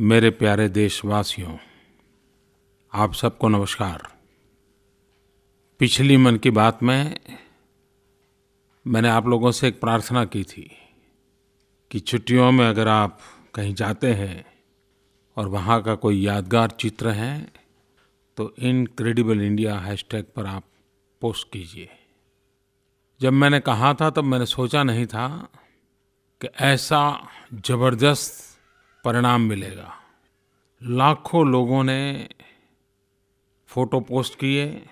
मेरे प्यारे देशवासियों, आप सबको नमस्कार। पिछली मन की बात में मैंने आप लोगों से एक प्रार्थना की थी कि छुट्टियों में अगर आप कहीं जाते हैं और वहाँ का कोई यादगार चित्र है तो इनक्रेडिबल इंडिया हैशटैग पर आप पोस्ट कीजिए। जब मैंने कहा था, तब मैंने सोचा नहीं था कि ऐसा ज़बरदस्त परिणाम मिलेगा। लाखों लोगों ने फ़ोटो पोस्ट किए,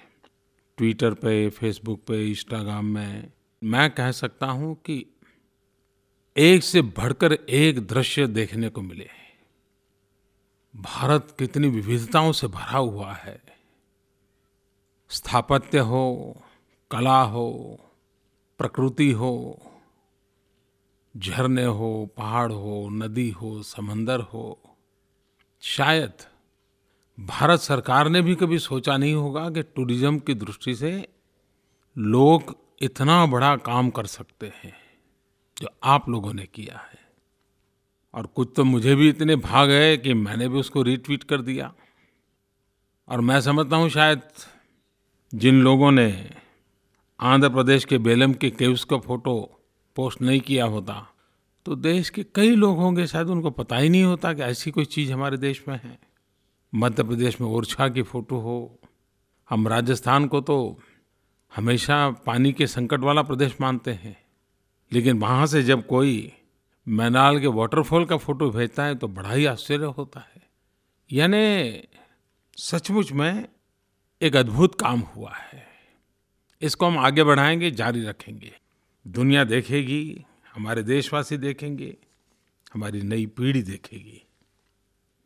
ट्विटर पे, फेसबुक पे, इंस्टाग्राम में। मैं कह सकता हूँ कि एक से बढ़कर एक दृश्य देखने को मिले भारत कितनी विविधताओं से भरा हुआ है। स्थापत्य हो, कला हो, प्रकृति हो झरने हो, पहाड़ हो, नदी हो, समंदर हो। शायद भारत सरकार ने भी कभी सोचा नहीं होगा कि टूरिज़्म की दृष्टि से लोग इतना बड़ा काम कर सकते हैं जो आप लोगों ने किया है। और कुछ तो मुझे भी इतने भाग है कि मैंने भी उसको रीट्वीट कर दिया। और मैं समझता हूँ शायद जिन लोगों ने आंध्र प्रदेश के बेलम के केव्स का फ़ोटो पोस्ट नहीं किया होता। तो देश के कई लोग होंगे, शायद उनको पता ही नहीं होता कि ऐसी कोई चीज़ हमारे देश में है। मध्य प्रदेश में ओरछा की फ़ोटो हो, हम राजस्थान को तो हमेशा पानी के संकट वाला प्रदेश मानते हैं। लेकिन वहाँ से जब कोई मैनाल के वाटरफॉल का फ़ोटो भेजता है तो बड़ा ही आश्चर्य होता है। यानी सचमुच में एक अद्भुत काम हुआ है। इसको हम आगे बढ़ाएँगे, जारी रखेंगे। दुनिया देखेगी, हमारे देशवासी देखेंगे, हमारी नई पीढ़ी देखेगी।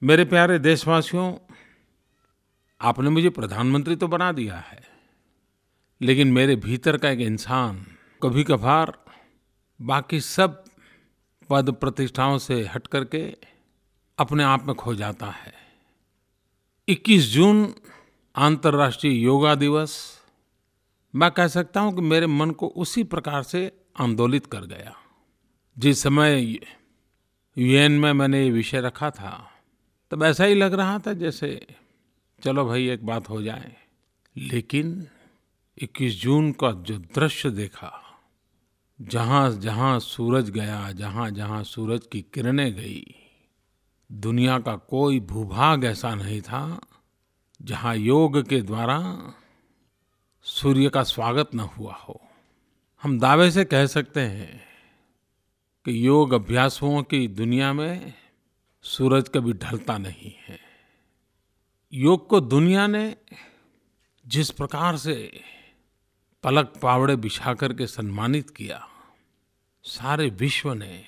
मेरे प्यारे देशवासियों, आपने मुझे प्रधानमंत्री तो बना दिया है, लेकिन मेरे भीतर का एक इंसान कभी कभार बाकी सब पद प्रतिष्ठाओं से हट करके अपने आप में खो जाता है। 21 जून, अंतर्राष्ट्रीय योगा दिवस मैं कह सकता हूँ कि मेरे मन को उसी प्रकार से आंदोलित कर गया। जिस समय यूएन में मैंने ये विषय रखा था, तब ऐसा ही लग रहा था जैसे, चलो भाई, एक बात हो जाए। लेकिन 21 जून का जो दृश्य देखा जहाँ जहाँ सूरज गया जहाँ जहाँ सूरज की किरणें गई, दुनिया का कोई भूभाग ऐसा नहीं था जहाँ योग के द्वारा सूर्य का स्वागत न हुआ हो। हम दावे से कह सकते हैं कि योग अभ्यासों की दुनिया में सूरज कभी ढलता नहीं है। योग को दुनिया ने जिस प्रकार से पलक पावड़े बिछा करके सम्मानित किया, सारे विश्व ने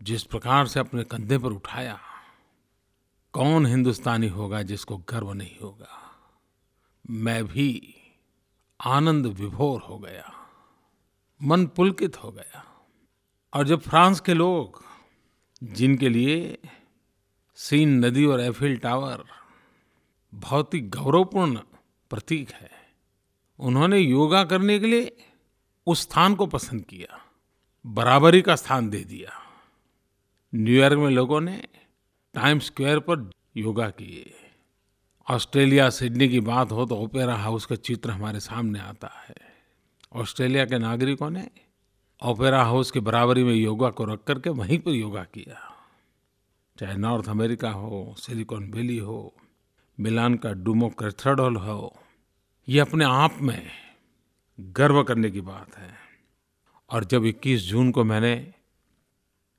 जिस प्रकार से अपने कंधे पर उठाया, कौन हिंदुस्तानी होगा जिसको गर्व नहीं होगा? मैं भी आनंद विभोर हो गया, मन पुलकित हो गया। और जब फ्रांस के लोग, जिनके लिए सीन नदी और एफिल टावर बहुत ही गौरवपूर्ण प्रतीक है, उन्होंने योगा करने के लिए उस स्थान को पसंद किया, बराबरी का स्थान दे दिया। न्यूयॉर्क में लोगों ने टाइम स्क्वायर पर योगा किए। ऑस्ट्रेलिया, सिडनी की बात हो तो ओपेरा हाउस का चित्र हमारे सामने आता है। ऑस्ट्रेलिया के नागरिकों ने ओपेरा हाउस की बराबरी में योगा को रख करके वहीं पर योगा किया। चाहे नॉर्थ अमेरिका हो, सिलिकॉन वैली हो, मिलान का डूमो कैथेड्रल हो, ये अपने आप में गर्व करने की बात है। और जब 21 जून को मैंने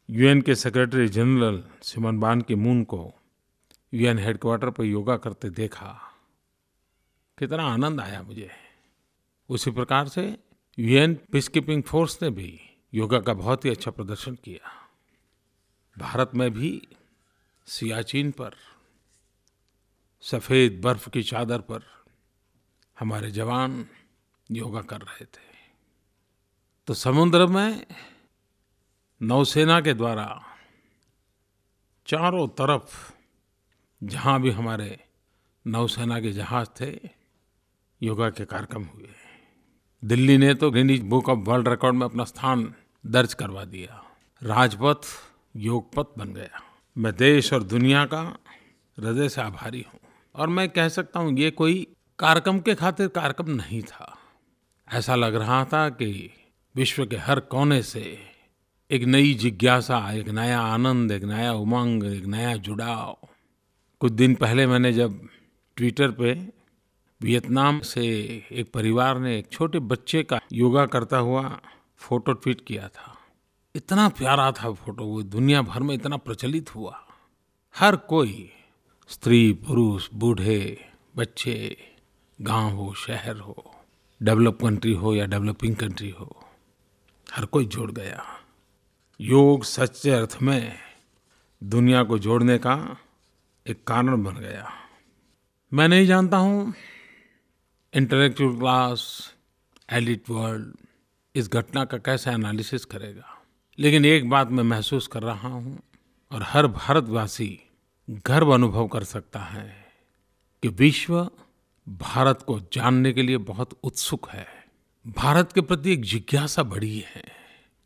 यूएन के सेक्रेटरी जनरल सिमन बान की मून को यूएन हेडक्वार्टर पर योगा करते देखा। कितना आनंद आया मुझे। उसी प्रकार से यूएन पीस कीपिंग फोर्स ने भी योगा का बहुत ही अच्छा प्रदर्शन किया। भारत में भी सियाचिन पर, सफ़ेद बर्फ़ की चादर पर हमारे जवान योगा कर रहे थे। तो समुद्र में नौसेना के द्वारा चारों तरफ़ जहाँ भी हमारे नौसेना के जहाज़ थे, योगा के कार्यक्रम हुए। दिल्ली ने तो Guinness Book of World Record में अपना स्थान दर्ज करवा दिया। राजपथ, योगपथ बन गया। मैं देश और दुनिया का हृदय से आभारी हूँ। और मैं कह सकता हूँ, ये कोई कार्यक्रम के खातिर कार्यक्रम नहीं था। ऐसा लग रहा था कि विश्व के हर कोने से एक नई जिज्ञासा, एक नया आनंद, एक नया उमंग, एक नया जुड़ाव कुछ दिन पहले मैंने जब ट्विटर पे वियतनाम से एक परिवार ने एक छोटे बच्चे का योगा करता हुआ फ़ोटो ट्वीट किया था। इतना प्यारा था फ़ोटो, वो दुनिया भर में इतना प्रचलित हुआ। हर कोई, स्त्री, पुरुष, बूढ़े, बच्चे, गाँव हो, शहर हो, डेवलप कंट्री हो या डेवलपिंग कंट्री हो, हर कोई जोड़ गया। योग सच्चे अर्थ में दुनिया को जोड़ने का एक कारण बन गया। मैं नहीं जानता हूँ इंटेलेक्चुअल क्लास एलिट वर्ल्ड इस घटना का कैसे एनालिसिस करेगा। लेकिन एक बात मैं महसूस कर रहा हूँ, और हर भारतवासी गर्व अनुभव कर सकता है कि विश्व भारत को जानने के लिए बहुत उत्सुक है। भारत के प्रति एक जिज्ञासा बढ़ी है।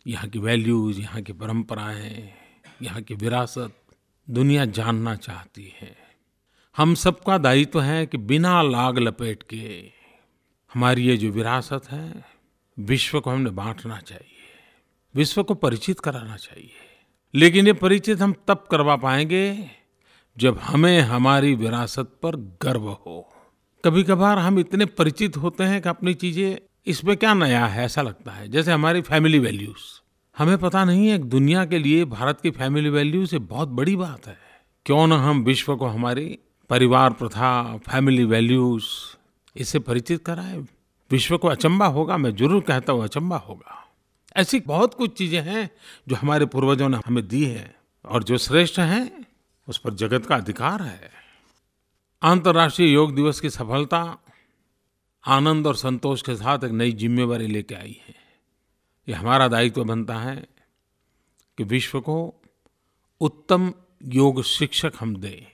यहाँ की वैल्यूज़ यहाँ की परंपराएँ, यहाँ की विरासत दुनिया जानना चाहती है। हम सबका दायित्व है कि बिना लाग लपेट के हमारी ये जो विरासत है, विश्व को हमने बांटना चाहिए, विश्व को परिचित कराना चाहिए। लेकिन ये परिचित हम तब करवा पाएँगे जब हमें हमारी विरासत पर गर्व हो। कभी कभार हम इतने परिचित होते हैं कि अपनी चीज़ें इसमें क्या नया है, ऐसा लगता है, जैसे हमारी फैमिली वैल्यूज़ हमें पता नहीं है दुनिया के लिए भारत की फैमिली वैल्यूज़ ये बहुत बड़ी बात है। क्यों न हम विश्व को हमारी परिवार प्रथा फैमिली वैल्यूज़ इससे परिचित कराए। विश्व को अचंबा होगा, मैं ज़रूर कहता हूँ अचंबा होगा। ऐसी बहुत कुछ चीज़ें हैं जो हमारे पूर्वजों ने हमें दी है और जो श्रेष्ठ हैं, उस पर जगत का अधिकार है। अंतर्राष्ट्रीय योग दिवस की सफलता आनंद और संतोष के साथ एक नई जिम्मेवारी लेके आई है। ये हमारा दायित्व बनता है कि विश्व को उत्तम योग शिक्षक हम दें।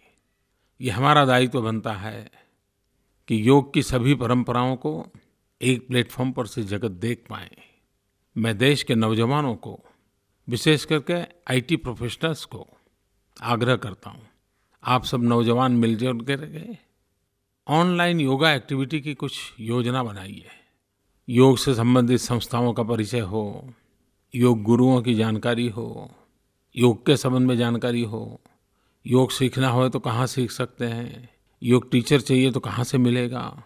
ये हमारा दायित्व बनता है कि योग की सभी परंपराओं को एक प्लेटफॉर्म पर से जगत देख पाए। मैं देश के नौजवानों को, विशेष करके आईटी प्रोफेशनल्स को, आग्रह करता हूँ। आप सब नौजवान मिलजुल करके ऑनलाइन योगा एक्टिविटी की कुछ योजना बनाइए। योग से संबंधित संस्थाओं का परिचय हो, योग गुरुओं की जानकारी हो, योग के संबंध में जानकारी हो, योग सीखना हो तो कहाँ सीख सकते हैं, योग टीचर चाहिए तो कहाँ से मिलेगा,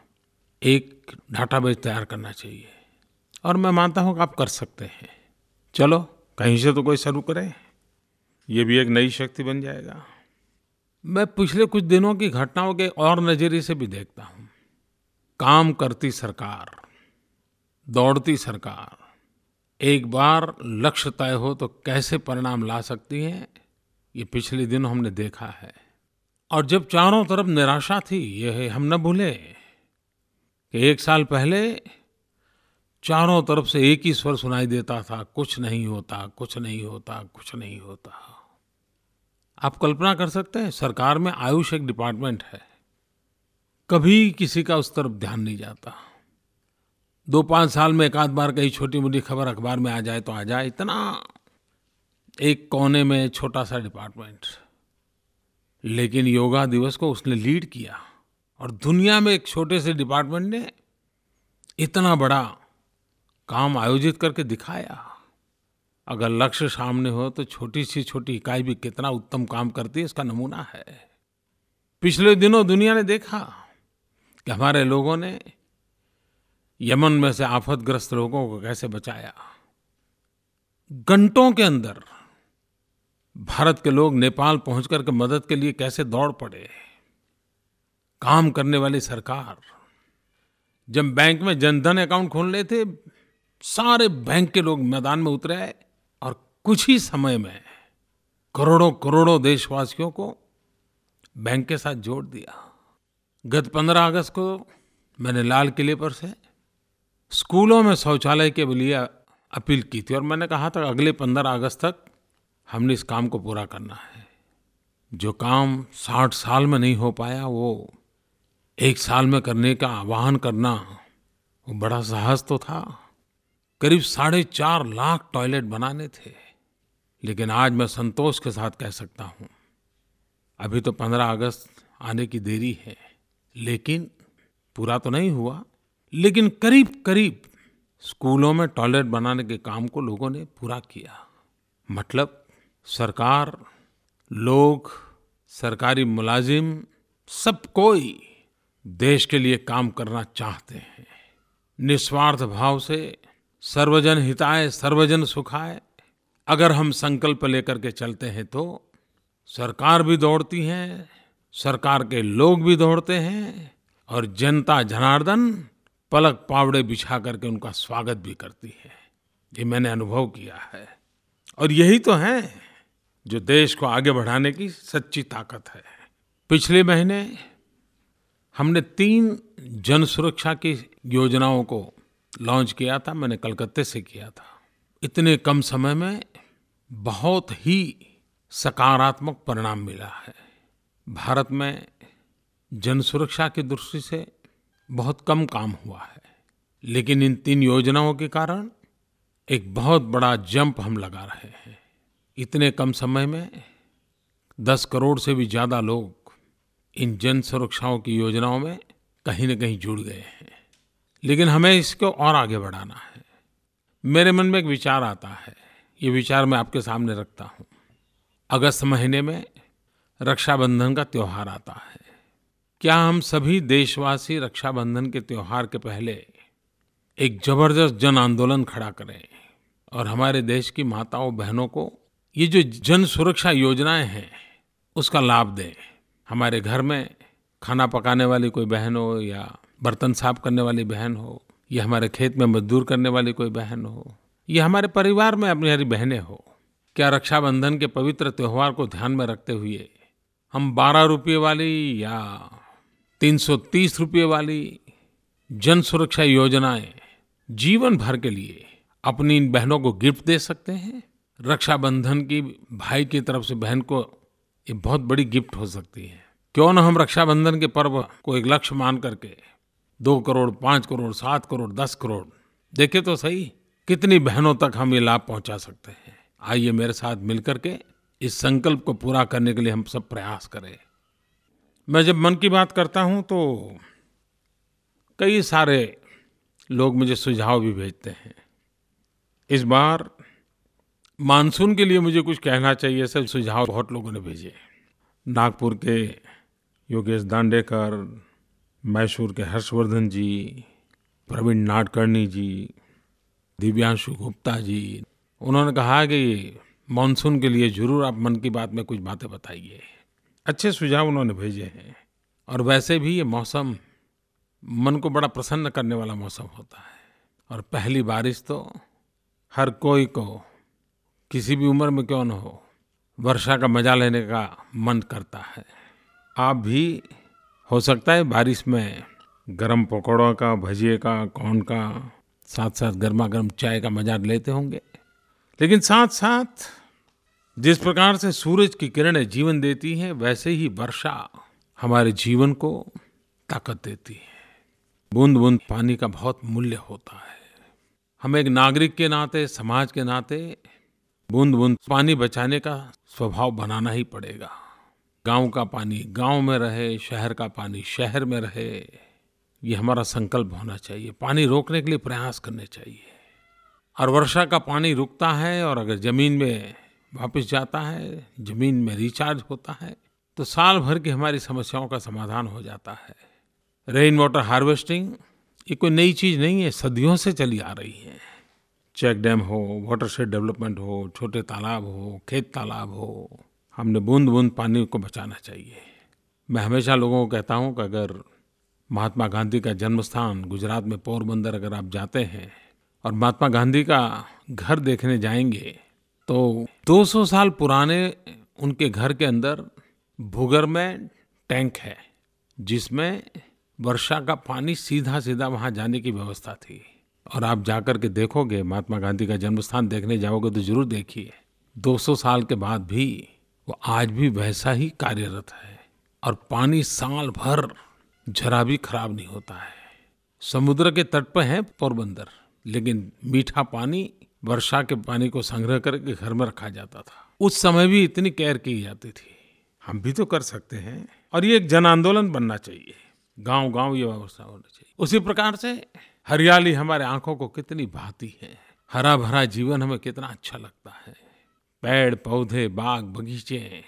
एक डाटाबेस तैयार करना चाहिए। और मैं मानता हूँ कि आप कर सकते हैं। चलो, कहीं से तो कोई शुरू करे, ये भी एक नई शक्ति बन जाएगा। मैं पिछले कुछ दिनों की घटनाओं के और नज़रिए से भी देखता हूँ। काम करती सरकार। दौड़ती सरकार। एक बार लक्ष्य तय हो तो कैसे परिणाम ला सकती है, ये पिछले दिन हमने देखा है। और जब चारों तरफ़ निराशा थी यह हम न भूले कि एक साल पहले चारों तरफ़ से एक ही स्वर सुनाई देता था, कुछ नहीं होता, कुछ नहीं होता, कुछ नहीं होता। आप कल्पना कर सकते हैं, सरकार में आयुष एक डिपार्टमेंट है। कभी किसी का उस तरफ़ ध्यान नहीं जाता। दो पाँच साल में एक आध बार कहीं छोटी मोटी खबर अखबार में आ जाए तो आ जाए। इतना एक कोने में छोटा सा डिपार्टमेंट लेकिन योगा दिवस को उसने लीड किया और दुनिया में एक छोटे से डिपार्टमेंट ने इतना बड़ा काम आयोजित करके दिखाया। अगर लक्ष्य सामने हो तो छोटी सी छोटी इकाई भी कितना उत्तम काम करती है, इसका नमूना है। पिछले दिनों दुनिया ने देखा कि हमारे लोगों ने यमन में से आफतग्रस्त लोगों को कैसे बचाया? घंटों के अंदर भारत के लोग नेपाल पहुँच करके मदद के लिए कैसे दौड़ पड़े? काम करने वाली सरकार, जब बैंक में जनधन अकाउंट खोल रहे थे, सारे बैंक के लोग मैदान में उतरे आए और कुछ ही समय में करोड़ों करोड़ों देशवासियों को बैंक के साथ जोड़ दिया। गत पंद्रह अगस्त को मैंने लाल किले पर से स्कूलों में शौचालय के लिए अपील की थी और मैंने कहा था, अगले पंद्रह अगस्त तक हमने इस काम को पूरा करना है। जो काम साठ साल में नहीं हो पाया, वो एक साल में करने का आह्वान करना, वो बड़ा साहस तो था। करीब साढ़े चार लाख टॉयलेट बनाने थे, लेकिन आज मैं संतोष के साथ कह सकता हूँ, अभी तो 15 अगस्त आने की देरी है, लेकिन पूरा तो नहीं हुआ। लेकिन करीब-करीब स्कूलों में टॉयलेट बनाने के काम को लोगों ने पूरा किया। मतलब सरकार, लोग, सरकारी मुलाजिम, सब कोई देश के लिए काम करना चाहते हैं। निस्वार्थ भाव से सर्वजन हिताय, सर्वजन सुखाय, अगर हम संकल्प लेकर के चलते हैं तो सरकार भी दौड़ती है, सरकार के लोग भी दौड़ते हैं और जनता जनार्दन पलक पावड़े बिछा करके उनका स्वागत भी करती है। ये मैंने अनुभव किया है। और यही तो है जो देश को आगे बढ़ाने की सच्ची ताकत है। पिछले महीने हमने तीन जन सुरक्षा की योजनाओं को लॉन्च किया था। मैंने कलकत्ते से किया था। इतने कम समय में बहुत ही सकारात्मक परिणाम मिला है। भारत में जन सुरक्षा की दृष्टि से बहुत कम काम हुआ है। लेकिन इन तीन योजनाओं के कारण एक बहुत बड़ा जंप हम लगा रहे हैं। इतने कम समय में दस करोड़ से भी ज़्यादा लोग इन जन सुरक्षाओं की योजनाओं में कहीं न कहीं जुड़ गए हैं। लेकिन हमें इसको और आगे बढ़ाना है। मेरे मन में एक विचार आता है। ये विचार मैं आपके सामने रखता हूँ। अगस्त महीने में रक्षाबंधन का त्यौहार आता है। क्या हम सभी देशवासी रक्षाबंधन के त्यौहार के पहले एक ज़बरदस्त जन आंदोलन खड़ा करें और हमारे देश की माताओं बहनों को ये जो जन सुरक्षा योजनाएँ हैं, उसका लाभ दें। हमारे घर में खाना पकाने वाली कोई बहन हो या बर्तन साफ़ करने वाली बहन हो, या हमारे खेत में मजदूर करने वाली कोई बहन हो, या हमारे परिवार में अपनी हरी बहनें हो, क्या रक्षाबंधन के पवित्र त्यौहार को ध्यान में रखते हुए हम बारह रुपये वाली या तीन सौ तीस रुपये वाली जन सुरक्षा योजनाएँ जीवन भर के लिए अपनी इन बहनों को गिफ्ट दे सकते हैं। रक्षाबंधन की भाई की तरफ़ से बहन को ये बहुत बड़ी गिफ्ट हो सकती है। क्यों न हम रक्षाबंधन के पर्व को एक लक्ष्य मान करके दो करोड़, पाँच करोड़, सात करोड़, दस करोड़, देखे तो सही, कितनी बहनों तक हम ये लाभ पहुँचा सकते हैं। आइए मेरे साथ मिलकर के इस संकल्प को पूरा करने के लिए हम सब प्रयास करें। मैं जब मन की बात करता हूँ तो कई सारे लोग मुझे सुझाव भी भेजते हैं। इस बार मानसून के लिए मुझे कुछ कहना चाहिए सब सुझाव बहुत लोगों ने भेजे। नागपुर के योगेश दांडेकर, मैसूर के हर्षवर्धन जी, प्रवीण नाडकर्णी जी, दिव्यांशु गुप्ता जी, उन्होंने कहा कि मानसून के लिए ज़रूर आप मन की बात में कुछ बातें बताइए। अच्छे सुझाव उन्होंने भेजे हैं। और वैसे भी ये मौसम मन को बड़ा प्रसन्न करने वाला मौसम होता है। और पहली बारिश तो हर कोई को, किसी भी उम्र में क्यों न हो, वर्षा का मज़ा लेने का मन करता है। आप भी, हो सकता है बारिश में गरम पकौड़ों का, भजिए का कौन का साथ साथ गर्मा गर्म चाय का मज़ा लेते होंगे। लेकिन साथ साथ जिस प्रकार से सूरज की किरणें जीवन देती हैं, वैसे ही वर्षा हमारे जीवन को ताकत देती है। बूंद बूंद पानी का बहुत मूल्य होता है। हम एक नागरिक के नाते, समाज के नाते बूंद बूंद पानी बचाने का स्वभाव बनाना ही पड़ेगा। गाँव का पानी गाँव में रहे, शहर का पानी शहर में रहे, ये हमारा संकल्प होना चाहिए। पानी रोकने के लिए प्रयास करने चाहिए। और वर्षा का पानी रुकता है और अगर ज़मीन में वापस जाता है, ज़मीन में रिचार्ज होता है तो साल भर की हमारी समस्याओं का समाधान हो जाता है। रेन वाटर हार्वेस्टिंग ये कोई नई चीज़ नहीं है, सदियों से चली आ रही है। चेक डैम हो वाटर शेड डेवलपमेंट हो, छोटे तालाब हो, खेत तालाब हो, हमने बूंद बूंद पानी को बचाना चाहिए। मैं हमेशा लोगों को कहता हूँ कि अगर महात्मा गांधी का जन्म स्थान गुजरात में पोरबंदर अगर आप जाते हैं और महात्मा गांधी का घर देखने जाएँगे तो 200 साल पुराने उनके घर के अंदर भूगर में टैंक है, जिसमें वर्षा का पानी सीधा सीधा वहाँ जाने की व्यवस्था थी। और आप जाकर के देखोगे, महात्मा गांधी का जन्म स्थान देखने जाओगे तो ज़रूर देखिए 200 साल के बाद भी वो आज भी वैसा ही कार्यरत है। और पानी साल भर जरा भी खराब नहीं होता है। समुद्र के तट पर है पोरबंदर, लेकिन मीठा पानी वर्षा के पानी को संग्रह करके घर में रखा जाता था। उस समय भी इतनी केयर की जाती थी। हम भी तो कर सकते हैं और ये एक जन आंदोलन बनना चाहिए। गांव-गांव ये व्यवस्था होनी चाहिए। उसी प्रकार से हरियाली हमारे आँखों को कितनी भाती है। हरा भरा जीवन हमें कितना अच्छा लगता है। पेड़, पौधे, बाग, बगीचे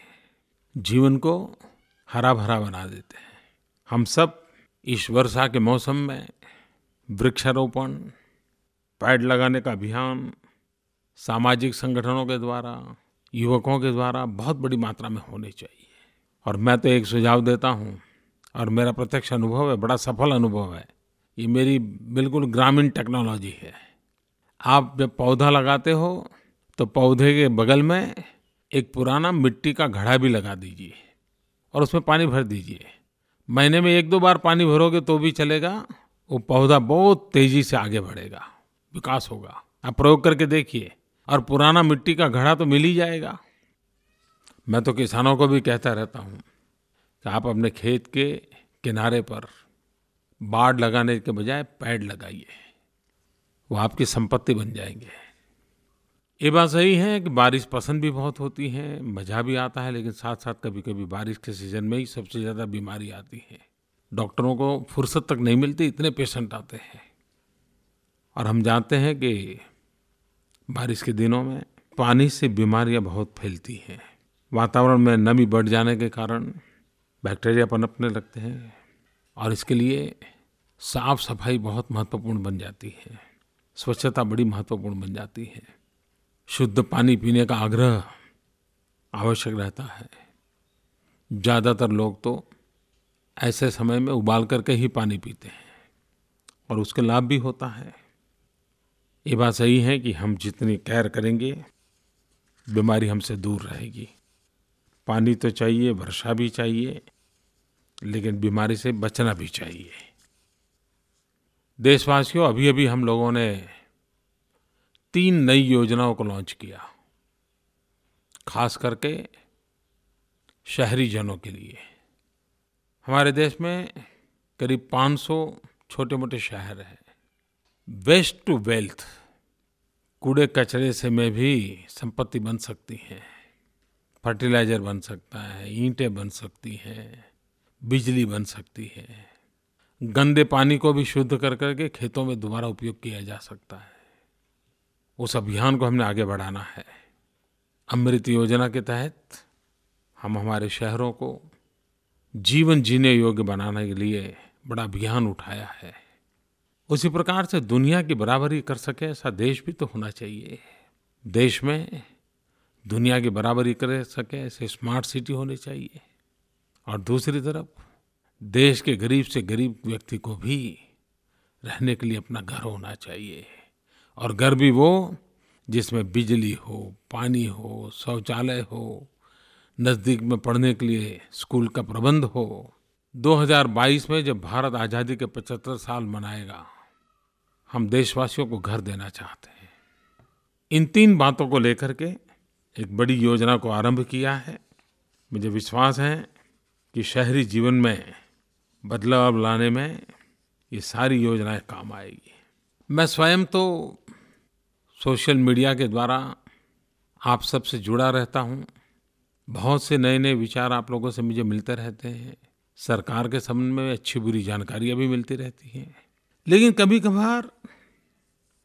जीवन को हरा भरा बना देते हैं। हम सब इस वर्षा के मौसम में वृक्षारोपण, पेड़ लगाने का अभियान सामाजिक संगठनों के द्वारा, युवकों के द्वारा बहुत बड़ी मात्रा में होने चाहिए। और मैं तो एक सुझाव देता हूँ, और मेरा प्रत्यक्ष अनुभव है, बड़ा सफल अनुभव है। ये मेरी बिल्कुल ग्रामीण टेक्नोलॉजी है। आप जब पौधा लगाते हो तो पौधे के बगल में एक पुराना मिट्टी का घड़ा भी लगा दीजिए, और उसमें पानी भर दीजिए। महीने में एक दो बार पानी भरोगे तो भी चलेगा, वो पौधा बहुत तेज़ी से आगे बढ़ेगा, विकास होगा। आप प्रयोग करके देखिए। और पुराना मिट्टी का घड़ा तो मिल ही जाएगा। मैं तो किसानों को भी कहता रहता हूँ कि आप अपने खेत के किनारे पर बाड़ लगाने के बजाय पैड लगाइए, वो आपकी संपत्ति बन जाएँगे। ये बात सही है कि बारिश पसंद भी बहुत होती है, मज़ा भी आता है, लेकिन साथ साथ कभी कभी बारिश के सीज़न में ही सबसे ज़्यादा बीमारी आती है। डॉक्टरों को फुर्सत तक नहीं मिलती, इतने पेशेंट आते हैं। और हम जानते हैं कि बारिश के दिनों में पानी से बीमारियाँ बहुत फैलती हैं। वातावरण में नमी बढ़ जाने के कारण बैक्टीरिया पनपने लगते हैं और इसके लिए साफ़ सफ़ाई बहुत महत्वपूर्ण बन जाती है। स्वच्छता बड़ी महत्वपूर्ण बन जाती है। शुद्ध पानी पीने का आग्रह आवश्यक रहता है। ज़्यादातर लोग तो ऐसे समय में उबाल करके ही पानी पीते हैं और उसके लाभ भी होता है। ये बात सही है कि हम जितनी केयर करेंगे, बीमारी हमसे दूर रहेगी। पानी तो चाहिए, वर्षा भी चाहिए, लेकिन बीमारी से बचना भी चाहिए। देशवासियों अभी अभी हम लोगों ने तीन नई योजनाओं को लॉन्च किया, खास करके शहरी जनों के लिए। हमारे देश में करीब 500 छोटे मोटे शहर हैं। वेस्ट टू वेल्थ कूड़े कचरे से में भी संपत्ति बन सकती है। फर्टिलाइज़र बन सकता है, ईंटें बन सकती हैं, बिजली बन सकती है। गंदे पानी को भी शुद्ध कर करके खेतों में दोबारा उपयोग किया जा सकता है। उस अभियान को हमने आगे बढ़ाना है। अमृत योजना के तहत हम हमारे शहरों को जीवन जीने योग्य बनाने के लिए बड़ा अभियान उठाया है। उसी प्रकार से दुनिया की बराबरी कर सके ऐसा देश भी तो होना चाहिए। देश में दुनिया की बराबरी कर सके ऐसे स्मार्ट सिटी होनी चाहिए। और दूसरी तरफ़, देश के गरीब से गरीब व्यक्ति को भी रहने के लिए अपना घर होना चाहिए। और घर भी वो जिसमें बिजली हो, पानी हो, शौचालय हो, नज़दीक में पढ़ने के लिए स्कूल का प्रबंध हो। 2022 में जब भारत आज़ादी के 75 साल मनाएगा हम देशवासियों को घर देना चाहते हैं। इन तीन बातों को लेकर के एक बड़ी योजना को आरंभ किया है। मुझे विश्वास है कि शहरी जीवन में बदलाव लाने में ये सारी योजनाएँ काम आएगी। मैं स्वयं तो सोशल मीडिया के द्वारा आप सबसे जुड़ा रहता हूँ। बहुत से नए नए विचार आप लोगों से मुझे मिलते रहते हैं। सरकार के संबंध में अच्छी बुरी जानकारियाँ भी मिलती रहती हैं। लेकिन कभी कभार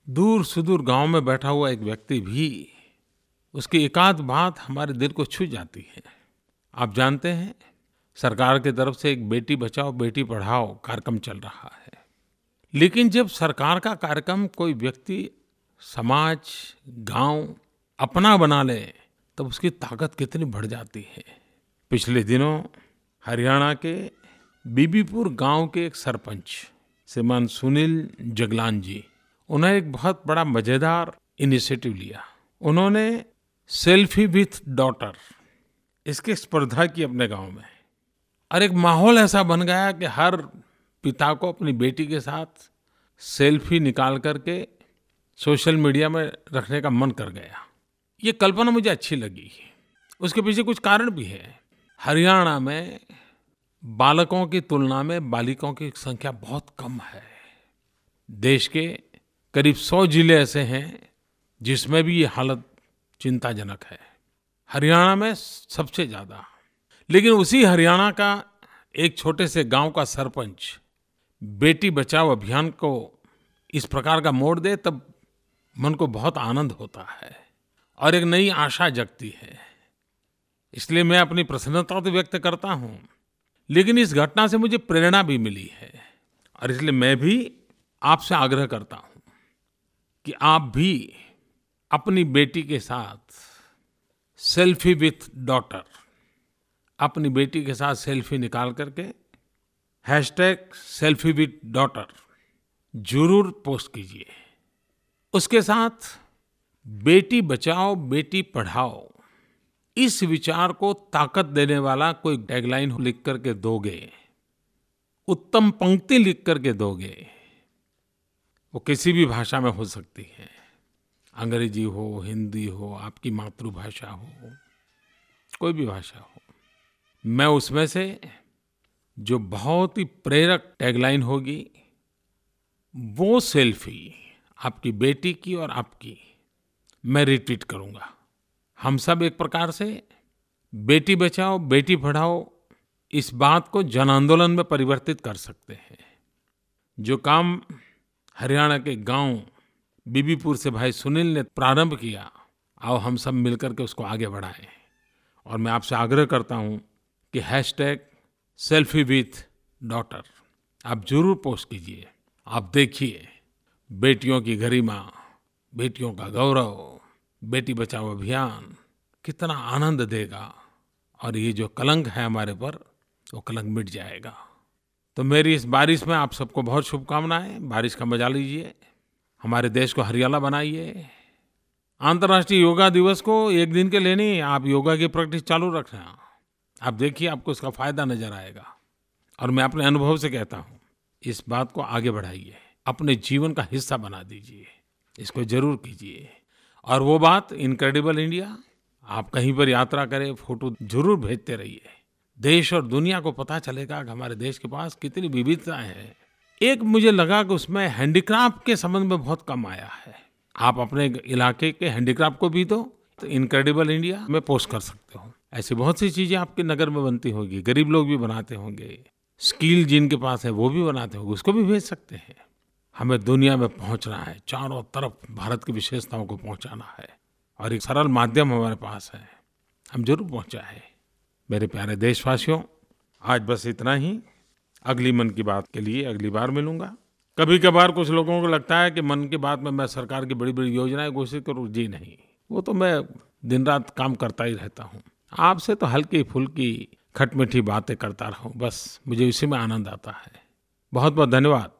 दूर सुदूर गाँव में बैठा हुआ एक व्यक्ति भी उसकी एकाध बात हमारे दिल को छू जाती है। आप जानते हैं, सरकार की तरफ़ से एक बेटी बचाओ, बेटी पढ़ाओ कार्यक्रम चल रहा है। लेकिन जब सरकार का कार्यक्रम कोई व्यक्ति समाज, गाँव अपना बना ले, तब उसकी ताकत कितनी बढ़ जाती है। पिछले दिनों हरियाणा के बीबीपुर गाँव के एक सरपंच श्रीमान सुनील जगलान जी। उन्होंने एक बहुत बड़ा मज़ेदार इनिशिएटिव लिया। उन्होंने सेल्फी विथ डॉटर इसकी स्पर्धा की अपने गाँव में। और एक माहौल ऐसा बन गया कि हर पिता को अपनी बेटी के साथ सेल्फी निकाल करके सोशल मीडिया में रखने का मन कर गया। ये कल्पना मुझे अच्छी लगी। उसके पीछे कुछ कारण भी है। हरियाणा में बालकों की तुलना में बालिकाओं की संख्या बहुत कम है। देश के करीब सौ ज़िले ऐसे हैं जिसमें भी ये हालत चिंताजनक है। हरियाणा में सबसे ज़्यादा। लेकिन उसी हरियाणा का एक छोटे से गाँव का सरपंच बेटी बचाओ अभियान को इस प्रकार का मोड़ दे, तब मन को बहुत आनंद होता है और एक नई आशा जगती है। इसलिए मैं अपनी प्रसन्नता तो व्यक्त करता हूँ। लेकिन इस घटना से मुझे प्रेरणा भी मिली है। और इसलिए मैं भी आपसे आग्रह करता हूँ कि आप भी अपनी बेटी के साथ सेल्फी विथ डॉटर, अपनी बेटी के साथ सेल्फी निकाल करके hashtag selfie with daughter ज़रूर पोस्ट कीजिए। उसके साथ बेटी बचाओ, बेटी पढ़ाओ इस विचार को ताकत देने वाला कोई टैगलाइन लिख करके दोगे? उत्तम पंक्ति लिख करके दोगे? वो किसी भी भाषा में हो सकती है। अंग्रेज़ी हो, हिंदी हो, आपकी मातृभाषा हो, कोई भी भाषा हो। मैं उसमें से जो बहुत ही प्रेरक टैगलाइन होगी, वो सेल्फी आपकी बेटी की और आपकी मैं रिट्वीट करूँगा। हम सब एक प्रकार से बेटी बचाओ, बेटी पढ़ाओ, इस बात को जन आंदोलन में परिवर्तित कर सकते हैं। जो काम हरियाणा के गाँव बीबीपुर से भाई सुनील ने प्रारंभ किया, आओ हम सब मिलकर के उसको आगे बढ़ाएँ। और मैं आपसे आग्रह करता हूँ कि hashtag selfie with daughter आप ज़रूर पोस्ट कीजिए। आप देखिए, बेटियों की गरिमा, बेटियों का गौरव बेटी बचाओ अभियान कितना आनंद देगा और ये जो कलंक है हमारे पर, वो कलंक मिट जाएगा। तो मेरी इस बारिश में आप सबको बहुत शुभकामनाएँ। बारिश का मज़ा लीजिए। हमारे देश को हरियाला बनाइए। अंतर्राष्ट्रीय योगा दिवस को एक दिन के लिए नहीं, आप योगा की प्रैक्टिस चालू रखना आप देखिए, आपको इसका फ़ायदा नज़र आएगा। और मैं अपने अनुभव से कहता हूँ, इस बात को आगे बढ़ाइए। अपने जीवन का हिस्सा बना दीजिए। इसको ज़रूर कीजिए। और वो बात इनक्रेडिबल इंडिया आप कहीं पर यात्रा करें फ़ोटो ज़रूर भेजते रहिए। देश और दुनिया को पता चलेगा कि हमारे देश के पास कितनी विविधताएँ हैं। एक मुझे लगा कि उसमें हैंडीक्राफ्ट के संबंध में बहुत कम आया है। आप अपने इलाके के हैंडीक्राफ्ट को भी दो तो इनक्रेडिबल इंडिया में पोस्ट कर सकते हो। ऐसी बहुत सी चीज़ें आपके नगर में बनती होगी, गरीब लोग भी बनाते होंगे स्किल जिनके पास है वो भी बनाते होंगे, उसको भी भेज सकते हैं। हमें दुनिया में पहुँचना है, चारों तरफ़ भारत की विशेषताओं को पहुंचाना है और एक सरल माध्यम हमारे पास है। हम ज़रूर पहुँचाए। मेरे प्यारे देशवासियों, आज बस इतना ही। अगली मन की बात के लिए अगली बार मिलूँगा। कभी कभार कुछ लोगों को लगता है कि मन की बात में मैं सरकार की बड़ी बड़ी योजनाएँ घोषित करूँ। जी नहीं, वो तो मैं दिन रात काम करता ही रहता हूँ। आपसे तो हल्की फुल्की खटमिठी बातें करता रहूँ, बस मुझे इसी में आनंद आता है। बहुत बहुत धन्यवाद।